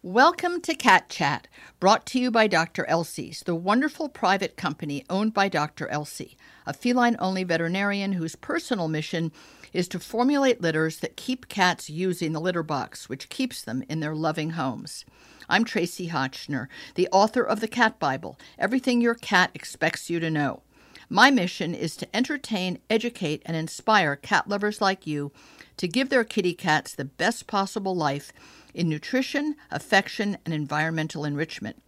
Welcome to Cat Chat, brought to you by Dr. Elsey's, the wonderful private company owned by Dr. Elsey, a feline only veterinarian whose personal mission is to formulate litters that keep cats using the litter box, which keeps them in their loving homes. I'm Tracie Hotchner, the author of the Cat Bible Everything Your Cat Expects You to Know. My mission is to entertain, educate, and inspire cat lovers like you to give their kitty cats the best possible life in nutrition, affection, and environmental enrichment.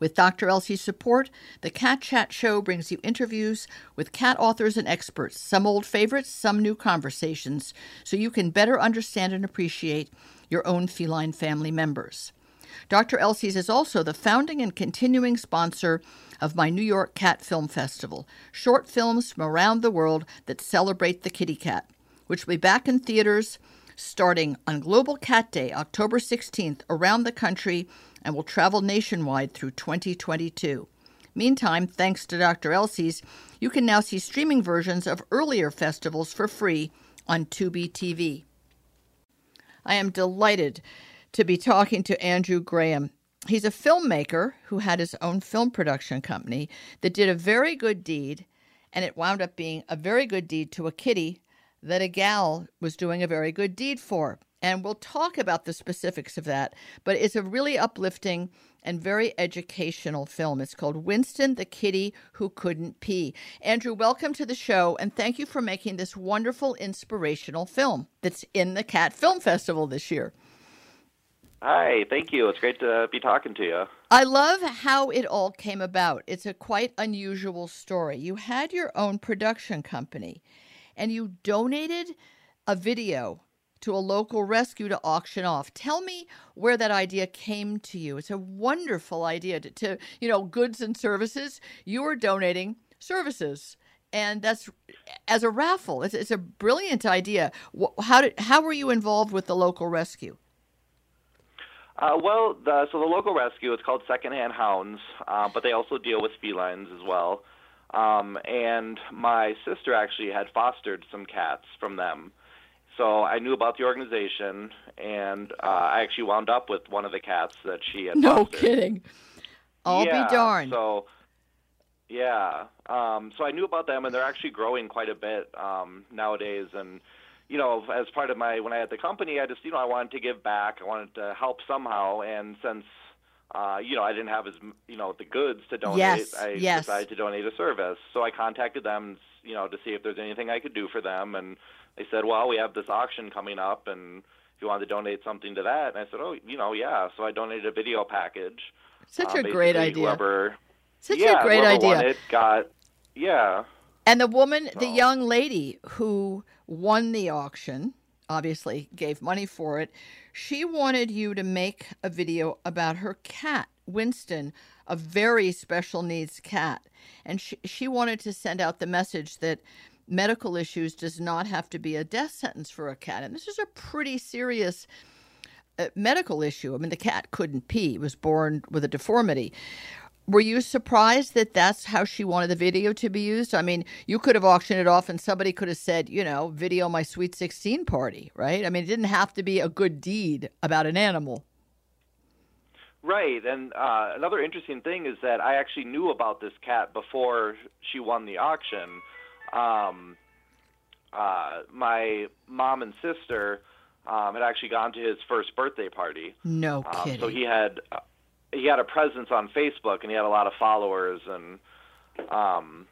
With Dr. Elsey's support, the Cat Chat Show brings you interviews with cat authors and experts, some old favorites, some new conversations, so you can better understand and appreciate your own feline family members. Dr. Elsey's is also the founding and continuing sponsor of my New York Cat Film Festival, short films from around the world that celebrate the kitty cat, which will be back in theaters starting on Global Cat Day, October 16th, around the country and will travel nationwide through 2022. Meantime, thanks to Dr. Elsey's, you can now see streaming versions of earlier festivals for free on Tubi TV. I am delighted to be talking to Andrew Graham. He's a filmmaker who had his own film production company that did a very good deed, and it wound up being a very good deed to a kitty that a gal was doing a very good deed for. And we'll talk about the specifics of that, but it's a really uplifting and very educational film. It's called Winston the Kitty Who Couldn't Pee. Andrew, welcome to the show, and thank you for making this wonderful, inspirational film that's in the Cat Film Festival this year. Hi, thank you. It's great to be talking to you. I love how it all came about. It's a quite unusual story. You had your own production company and you donated a video to a local rescue to auction off. Tell me where that idea came to you. It's a wonderful idea to, to you know, goods and services. You are donating services. And that's as a raffle. It's, it's a brilliant idea. How did how were you involved with the local rescue? Uh, well, the, so the local rescue it's called Secondhand Hounds, uh, but they also deal with felines as well. Um, and my sister actually had fostered some cats from them. So I knew about the organization, and uh, I actually wound up with one of the cats that she had. No fostered. kidding. I'll yeah, be darned. So, yeah. Um, so I knew about them, and they're actually growing quite a bit um, nowadays. And you know, as part of my when I had the company, I just you know I wanted to give back. I wanted to help somehow, and since uh, you know, I didn't have as you know the goods to donate. Yes, I yes. decided to donate a service. So I contacted them, you know, to see if there's anything I could do for them, and they said, well, we have this auction coming up, and if you want to donate something to that, and I said, oh, you know, yeah. So I donated a video package. Such uh, a great idea. Whoever, Such yeah, a great idea. It got, yeah. And the woman, So- the young lady who won the auction, obviously gave money for it. She wanted you to make a video about her cat, Winston, a very special needs cat. And she, she wanted to send out the message that medical issues does not have to be a death sentence for a cat. And this is a pretty serious uh, medical issue. I mean, the cat couldn't pee, it was born with a deformity. Were you surprised that that's how she wanted the video to be used? I mean, you could have auctioned it off and somebody could have said, you know, video my sweet 16 party, right? I mean, it didn't have to be a good deed about an animal. Right, and uh, another interesting thing is that I actually knew about this cat before she won the auction. Um, uh, my mom and sister um, had actually gone to his first birthday party. No Um, kidding. so he had uh, he had a presence on Facebook and he had a lot of followers and um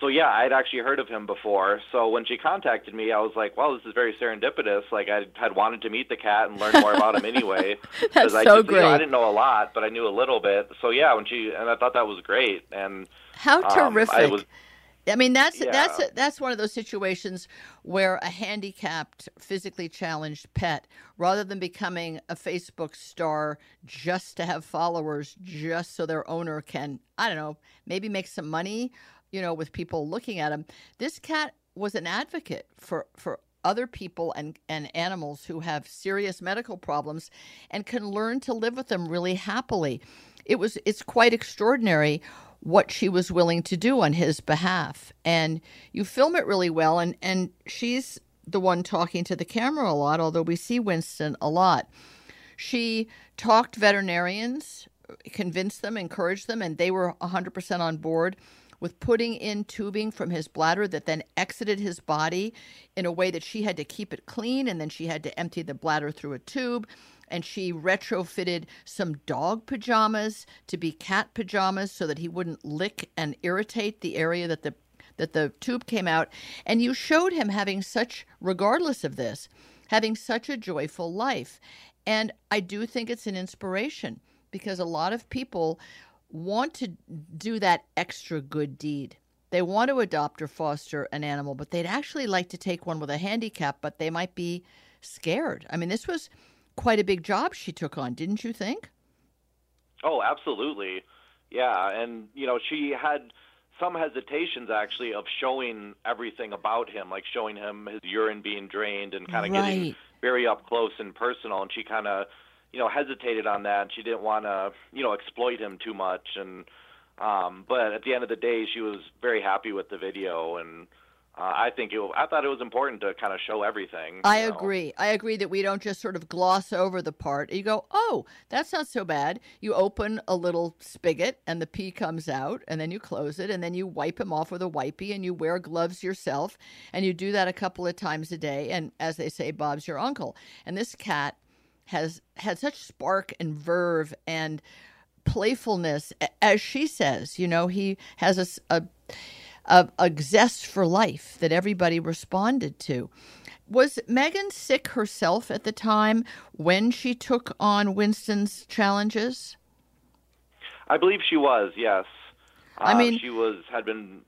so yeah, I'd actually heard of him before. So when she contacted me, I was like, "Well, this is very serendipitous. Like I had wanted to meet the cat and learn more about him anyway." That's 'Cause I so just, you know, I didn't know a lot, but I knew a little bit. So yeah, when she and I thought that was great. And How um, terrific. I was I mean that's that's Yeah. that's one of those situations where a handicapped, physically challenged pet, rather than becoming a Facebook star just to have followers, just so their owner can, I don't know, maybe make some money, you know, with people looking at him. This cat was an advocate for for other people and, and animals who have serious medical problems and can learn to live with them really happily. It was it's quite extraordinary what she was willing to do on his behalf. And you film it really well and, and she's the one talking to the camera a lot, although we see Winston a lot. She talked veterinarians, convinced them, encouraged them, and they were 100% on board with putting in tubing from his bladder that then exited his body in a way that she had to keep it clean and then she had to empty the bladder through a tube and she retrofitted some dog pajamas to be cat pajamas so that he wouldn't lick and irritate the area that the that the tube came out and you showed him having such regardless of this having such a joyful life and i do think it's an inspiration because a lot of people want to do that extra good deed. They want to adopt or foster an animal, but they'd actually like to take one with a handicap, but they might be scared. I mean, this was quite a big job she took on, didn't you think? Oh, absolutely. Yeah, and you know, she had some hesitations actually of showing everything about him, like showing him his urine being drained and kind of right. getting very up close and personal. And she kind of you know, hesitated on that. She didn't want to, you know, exploit him too much. And um, but at the end of the day, she was very happy with the video, and uh, I think it. I thought it was important to kind of show everything. I know. agree. I agree that we don't just sort of gloss over the part. You go, oh, that's not so bad. You open a little spigot, and the pee comes out, and then you close it, and then you wipe him off with a wipey, and you wear gloves yourself, and you do that a couple of times a day. And as they say, Bob's your uncle. And this cat has had such spark and verve and playfulness as she says you know he has a, a, a, a zest for life that everybody responded to was megan sick herself at the time when she took on winston's challenges i believe she was yes i mean uh, she was had been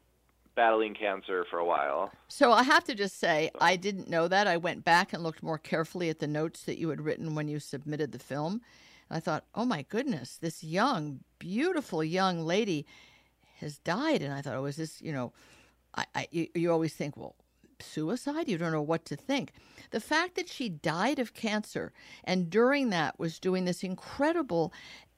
battling cancer for a while. So I have to just say, I didn't know that. I went back and looked more carefully at the notes that you had written when you submitted the film. And I thought, oh my goodness, this young, beautiful young lady has died. And I thought, oh, is this, you know, I, I you, you always think, well, suicide? You don't know what to think. The fact that she died of cancer and during that was doing this incredible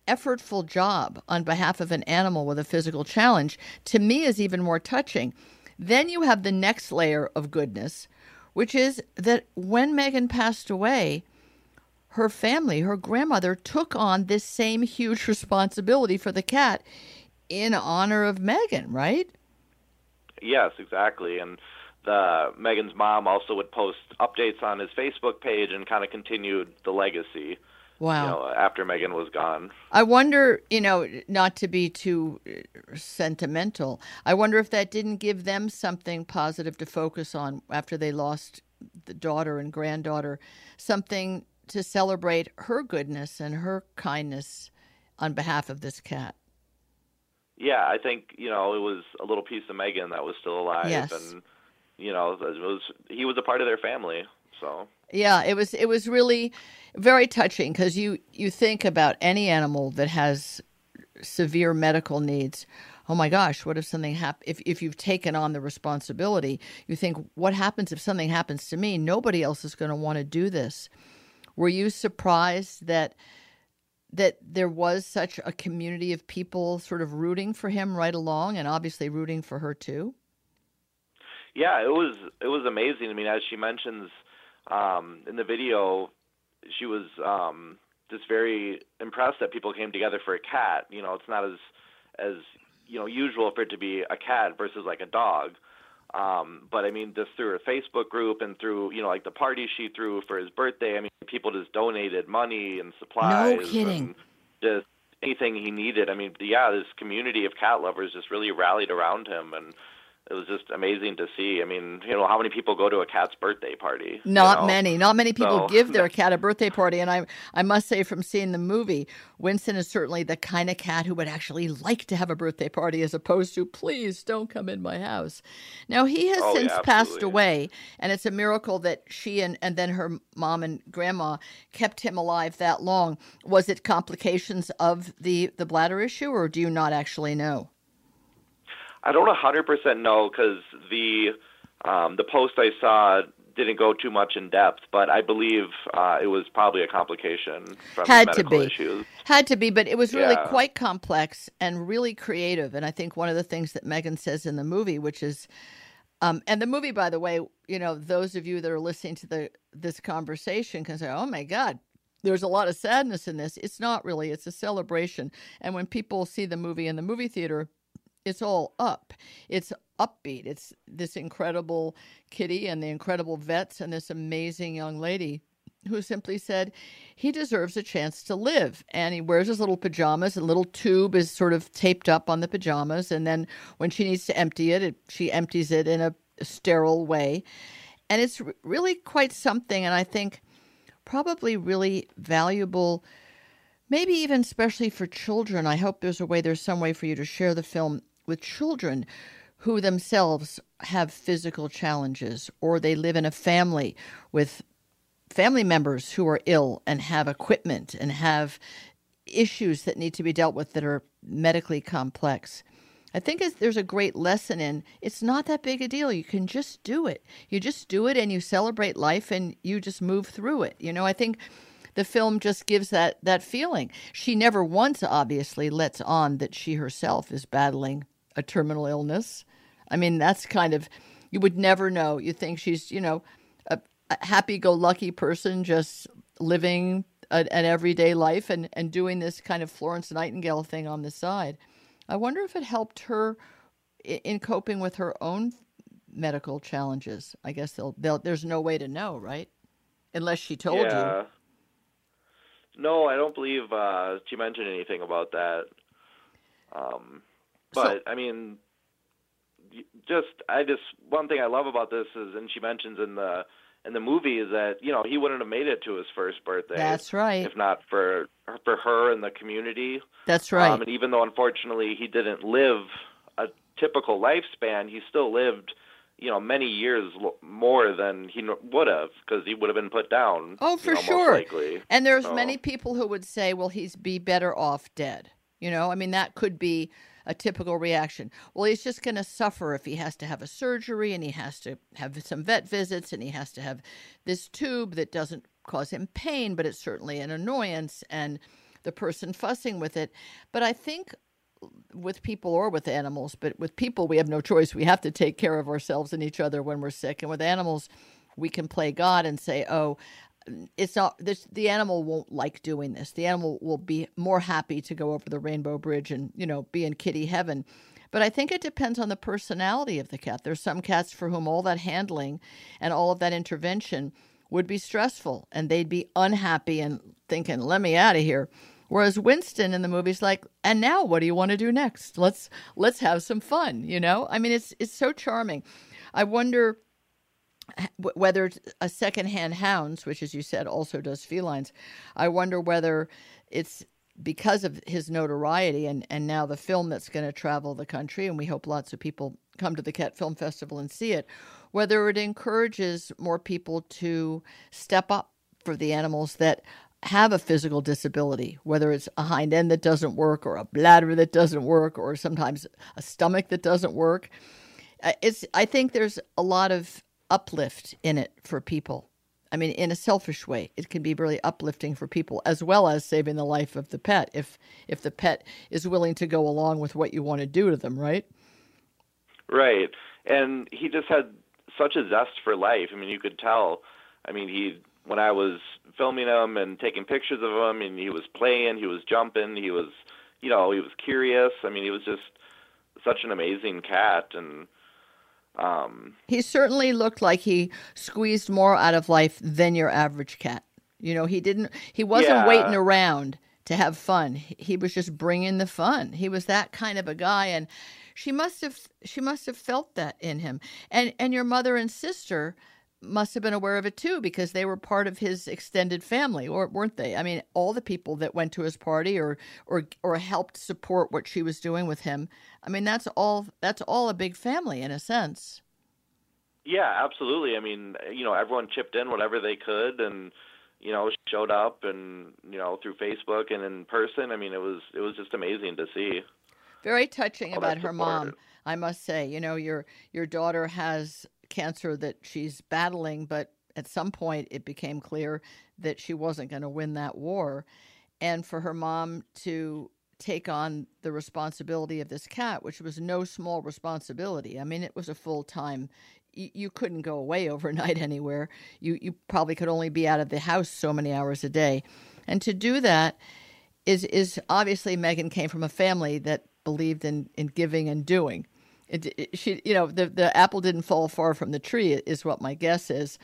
effortful job on behalf of an animal with a physical challenge, to me is even more touching. Then you have the next layer of goodness, which is that when Megan passed away, her family, her grandmother, took on this same huge responsibility for the cat in honor of Megan, right? Yes, exactly. And the Megan's mom also would post updates on his Facebook page and kind of continued the legacy. Wow. You know, after Megan was gone. I wonder, you know, not to be too uh, sentimental, I wonder if that didn't give them something positive to focus on after they lost the daughter and granddaughter, something to celebrate her goodness and her kindness on behalf of this cat. Yeah, I think, you know, it was a little piece of Megan that was still alive yes. and you know, it was he was a part of their family. So yeah, it was it was really very touching because you you think about any animal that has severe medical needs. Oh my gosh, what if something happens? If if you've taken on the responsibility, you think, what happens if something happens to me? Nobody else is going to want to do this. Were you surprised that that there was such a community of people sort of rooting for him right along, and obviously rooting for her too? Yeah, it was it was amazing. I mean, as she mentions um, in the video, she was um, just very impressed that people came together for a cat. You know, it's not as as you know usual for it to be a cat versus like a dog. Um, but I mean, just through her Facebook group and through you know like the party she threw for his birthday. I mean, people just donated money and supplies. No kidding. And just anything he needed. I mean, yeah, this community of cat lovers just really rallied around him and it was just amazing to see. I mean, you know, how many people go to a cat's birthday party? Not you know? many. Not many people so, give their cat a birthday party. And I, I must say, from seeing the movie, Winston is certainly the kind of cat who would actually like to have a birthday party, as opposed to please don't come in my house. Now he has oh, since yeah, passed away, and it's a miracle that she and and then her mom and grandma kept him alive that long. Was it complications of the the bladder issue, or do you not actually know? I don't 100% know because the um, the post I saw didn't go too much in depth, but I believe uh, it was probably a complication from Had medical to be. issues. Had to be, but it was really Yeah. quite complex and really creative. And I think one of the things that Megan says in the movie, which is, um, and the movie, by the way, you know, those of you that are listening to the this conversation can say, "Oh my God, there's a lot of sadness in this. It's not really, it's a celebration. And when people see the movie in the movie theater, it's all up. It's upbeat. It's this incredible kitty and the incredible vets and this amazing young lady who simply said he deserves a chance to live. And he wears his little pajamas. A little tube is sort of taped up on the pajamas. And then when she needs to empty it, it she empties it in a, a sterile way. And it's really quite something. And I think probably really valuable, maybe even especially for children. I hope there's a way, there's some way for you to share the film with children who themselves have physical challenges or they live in a family with family members who are ill and have equipment and have issues that need to be dealt with that are medically complex. I think there's a great lesson in it's not that big a deal. You can just do it. You just do it and you celebrate life and you just move through it. You know, I think the film just gives that that feeling. She never once obviously lets on that she herself is battling a terminal illness. I mean, that's kind of, you would never know. You think she's, you know, a, a happy go lucky person just living a, an everyday life and, and doing this kind of Florence Nightingale thing on the side. I wonder if it helped her in coping with her own medical challenges. I guess they'll, they'll, there's no way to know, right? Unless she told yeah. you. No, I don't believe uh, she mentioned anything about that. Um, but so, I mean, just I just one thing I love about this is, and she mentions in the in the movie is that you know he wouldn't have made it to his first birthday. That's right. If not for for her and the community. That's right. Um, and even though unfortunately he didn't live a typical lifespan, he still lived you know many years more than he would have because he would have been put down. Oh, for you know, sure. And there's so. many people who would say, "Well, he's be better off dead." You know, I mean that could be a typical reaction. Well, he's just going to suffer if he has to have a surgery and he has to have some vet visits and he has to have this tube that doesn't cause him pain, but it's certainly an annoyance and the person fussing with it. But I think with people or with animals, but with people, we have no choice. We have to take care of ourselves and each other when we're sick. And with animals, we can play God and say, oh, it's not this the animal won't like doing this. The animal will be more happy to go over the rainbow bridge and you know be in kitty heaven. But i think it depends on the personality of the cat. There's some cats for whom all that handling and all of that intervention would be stressful and they'd be unhappy and thinking let me out of here. Whereas winston in the movie's like and now what do you want to do next? Let's let's have some fun you know? I mean it's it's so charming. I wonder whether a secondhand hounds, which as you said also does felines, I wonder whether it's because of his notoriety and, and now the film that's going to travel the country, and we hope lots of people come to the Cat Film Festival and see it, whether it encourages more people to step up for the animals that have a physical disability, whether it's a hind end that doesn't work, or a bladder that doesn't work, or sometimes a stomach that doesn't work. Uh, it's. I think there's a lot of uplift in it for people. I mean, in a selfish way, it can be really uplifting for people, as well as saving the life of the pet. If if the pet is willing to go along with what you want to do to them, right? Right, and he just had such a zest for life. I mean, you could tell. I mean, he when I was filming him and taking pictures of him, and he was playing, he was jumping, he was, you know, he was curious. I mean, he was just such an amazing cat, and um, he certainly looked like he squeezed more out of life than your average cat. You know, he didn't. He wasn't yeah. waiting around to have fun. He was just bringing the fun. He was that kind of a guy, and she must have. She must have felt that in him. And and your mother and sister must have been aware of it too because they were part of his extended family or weren't they? I mean all the people that went to his party or or or helped support what she was doing with him i mean that's all that's all a big family in a sense. Yeah absolutely. I mean you know everyone chipped in whatever they could and you know showed up and you know through facebook and in person. I mean it was it was just amazing to see. Very touching about her mom i must say. You know your your daughter has cancer that she's battling, but at some point it became clear that she wasn't going to win that war. And for her mom to take on the responsibility of this cat, which was no small responsibility. I mean, it was a full time. You, couldn't go away overnight anywhere. You you probably could only be out of the house so many hours a day. And to do that is is obviously Megan came from a family that believed in, in giving and doing. It, it, she, you know, the the apple didn't fall far from the tree is what my guess is.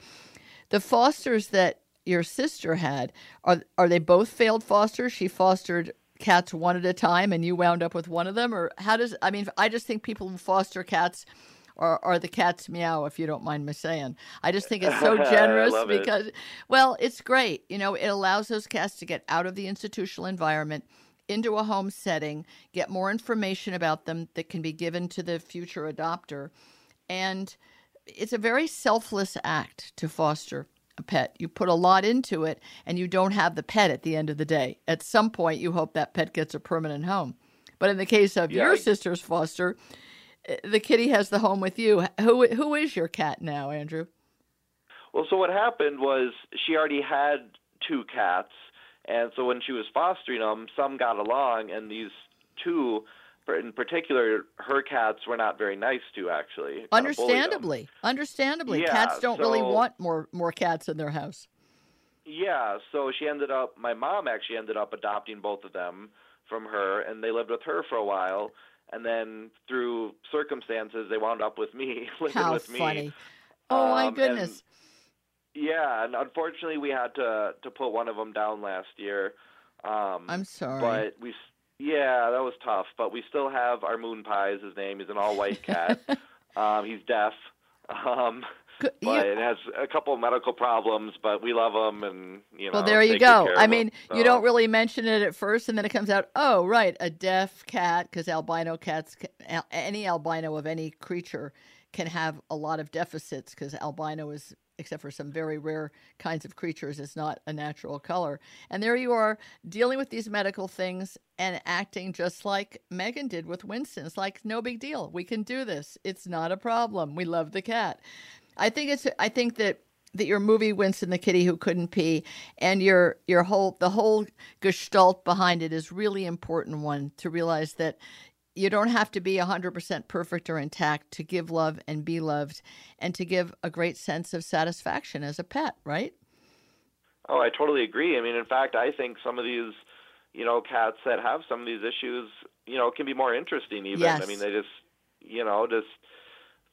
The fosters that your sister had are are they both failed fosters? She fostered cats one at a time, and you wound up with one of them, or how does? I mean, I just think people who foster cats or, or the cat's meow, if you don't mind me saying. I just think it's so generous because, it. well, it's great. You know, it allows those cats to get out of the institutional environment into a home setting, get more information about them that can be given to the future adopter. And it's a very selfless act to foster a pet. You put a lot into it and you don't have the pet at the end of the day. At some point, you hope that pet gets a permanent home. But in the case of yeah, your sister's foster, eh, the kitty has the home with you. Who who is your cat now, Andrew? Well, so what happened was she already had two cats, and so when she was fostering them, some got along, and these two, in particular, her cats were not very nice to actually. Understandably, understandably, yeah, cats don't so, really want more more cats in their house. Yeah, so she ended up. My mom actually ended up adopting both of them from her, and they lived with her for a while and then through circumstances they wound up with me living How with funny. me. Oh my um, goodness. Yeah, and unfortunately we had to to put one of them down last year. Um, I'm sorry. But we yeah, that was tough, but we still have our moon pie is his name. He's an all white cat. um, he's deaf. Um, but you, it has a couple of medical problems, but we love them, and you know. Well, there you go. I mean, so. you don't really mention it at first, and then it comes out. Oh, right, a deaf cat, because albino cats, any albino of any creature, can have a lot of deficits, because albino is, except for some very rare kinds of creatures, is not a natural color. And there you are dealing with these medical things and acting just like Megan did with Winston. It's like no big deal. We can do this. It's not a problem. We love the cat. I think it's. I think that that your movie Winston the Kitty Who Couldn't Pee and your your whole the whole gestalt behind it is really important one to realize that you don't have to be 100% perfect or intact to give love and be loved and to give a great sense of satisfaction as a pet, right? Oh, I totally agree. I mean, in fact, I think some of these, you know, cats that have some of these issues, you know, can be more interesting even. Yes. I mean, they just, you know, just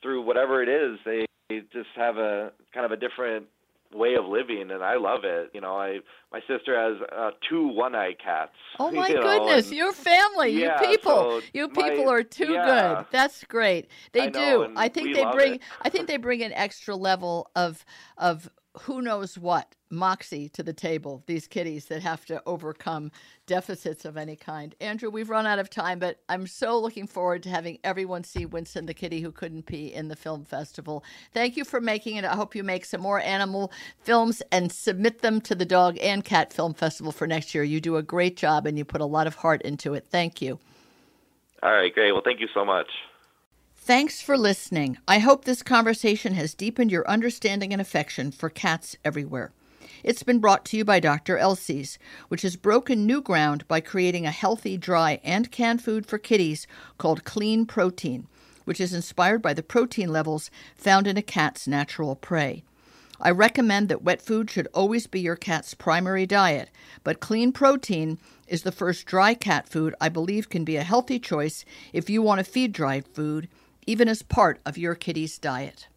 through whatever it is, they just have a kind of a different way of living and I love it. You know, I my sister has uh, two one-eye cats. Oh my you know, goodness, and, your family, yeah, you people. So you people my, are too yeah. good. That's great. They I do. know, I think they bring it. I think they bring an extra level of of who knows what moxie to the table these kitties that have to overcome deficits of any kind andrew we've run out of time but i'm so looking forward to having everyone see winston the kitty who couldn't pee in the film festival thank you for making it i hope you make some more animal films and submit them to the dog and cat film festival for next year you do a great job and you put a lot of heart into it thank you All right, great. Well, thank you so much. Thanks for listening. I hope this conversation has deepened your understanding and affection for cats everywhere. It's been brought to you by Dr. Elsey's, which has broken new ground by creating a healthy, dry, and canned food for kitties called Clean Protein, which is inspired by the protein levels found in a cat's natural prey. I recommend that wet food should always be your cat's primary diet, but clean protein is the first dry cat food I believe can be a healthy choice if you want to feed dry food even as part of your kitty's diet.